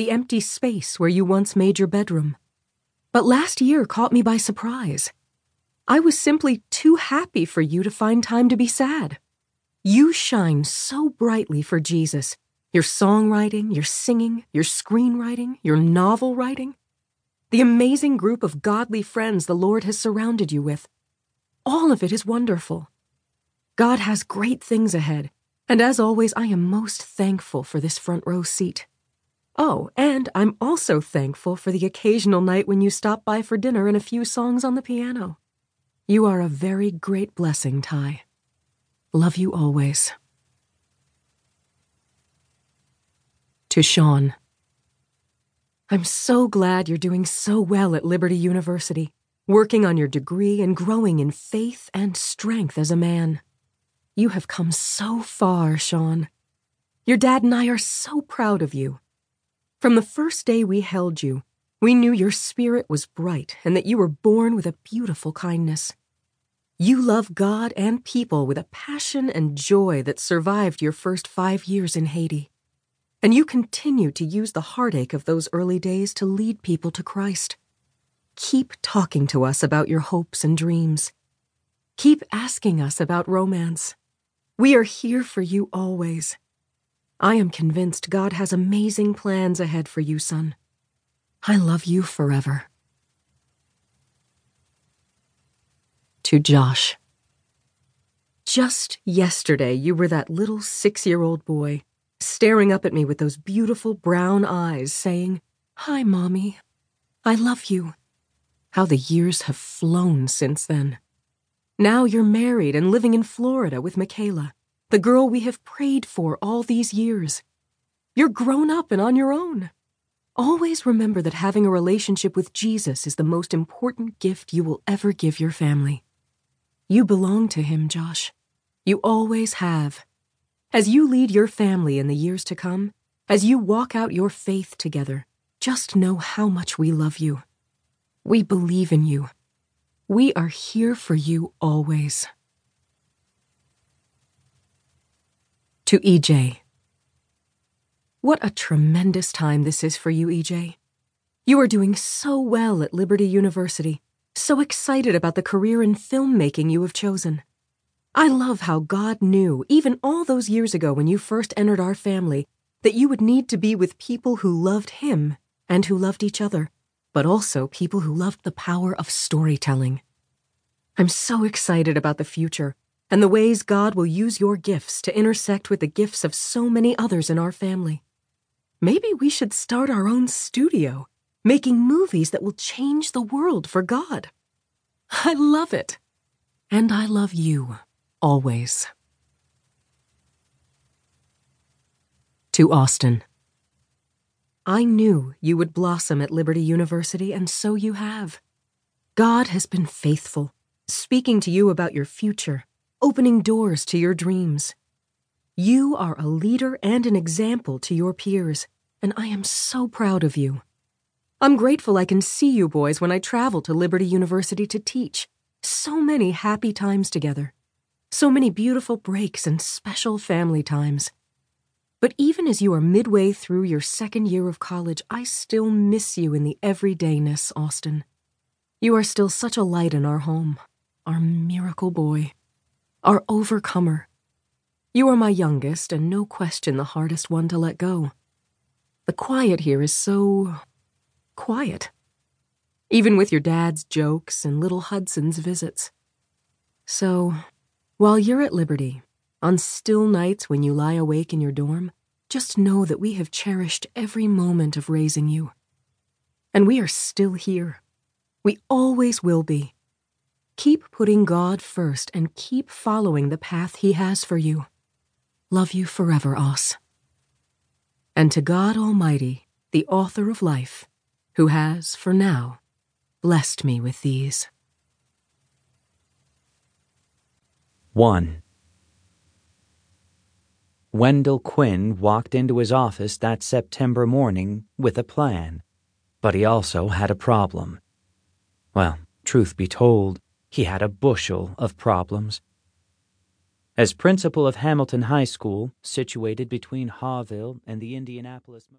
the empty space where you once made your bedroom. But last year caught me by surprise. I was simply too happy for you to find time to be sad. You shine so brightly for Jesus. Your songwriting, your singing, your screenwriting, your novel writing. The amazing group of godly friends the Lord has surrounded you with. All of it is wonderful. God has great things ahead, and as always, I am most thankful for this front row seat. Oh, and I'm also thankful for the occasional night when you stop by for dinner and a few songs on the piano. You are a very great blessing, Ty. Love you always. To Sean. I'm so glad you're doing so well at Liberty University, working on your degree and growing in faith and strength as a man. You have come so far, Sean. Your dad and I are so proud of you. From the first day we held you, we knew your spirit was bright and that you were born with a beautiful kindness. You love God and people with a passion and joy that survived your first five years in Haiti. And you continue to use the heartache of those early days to lead people to Christ. Keep talking to us about your hopes and dreams. Keep asking us about romance. We are here for you always. I am convinced God has amazing plans ahead for you, son. I love you forever. To Josh. Just yesterday, you were that little six year old boy, staring up at me with those beautiful brown eyes, saying, Hi, Mommy. I love you. How the years have flown since then. Now you're married and living in Florida with Michaela the girl we have prayed for all these years. You're grown up and on your own. Always remember that having a relationship with Jesus is the most important gift you will ever give your family. You belong to Him, Josh. You always have. As you lead your family in the years to come, as you walk out your faith together, just know how much we love you. We believe in you. We are here for you always. To EJ. What a tremendous time this is for you, EJ. You are doing so well at Liberty University, so excited about the career in filmmaking you have chosen. I love how God knew, even all those years ago when you first entered our family, that you would need to be with people who loved Him and who loved each other, but also people who loved the power of storytelling. I'm so excited about the future and the ways God will use your gifts to intersect with the gifts of so many others in our family. Maybe we should start our own studio, making movies that will change the world for God. I love it. And I love you, always. To Austin. I knew you would blossom at Liberty University, and so you have. God has been faithful, speaking to you about your future opening doors to your dreams. You are a leader and an example to your peers, and I am so proud of you. I'm grateful I can see you boys when I travel to Liberty University to teach. So many happy times together. So many beautiful breaks and special family times. But even as you are midway through your second year of college, I still miss you in the everydayness, Austin. You are still such a light in our home, our miracle boy our overcomer. You are my youngest, and no question the hardest one to let go. The quiet here is so. quiet. Even with your dad's jokes and little Hudson's visits. So, while you're at liberty, on still nights when you lie awake in your dorm, just know that we have cherished every moment of raising you. And we are still here. We always will be. Keep putting God first and keep following the path He has for you. Love you forever, Os. And to God Almighty, the author of life, who has, for now, blessed me with these. 1. Wendell Quinn walked into his office that September morning with a plan, but he also had a problem. Well, truth be told, he had a bushel of problems. As principal of Hamilton High School, situated between Haughville and the Indianapolis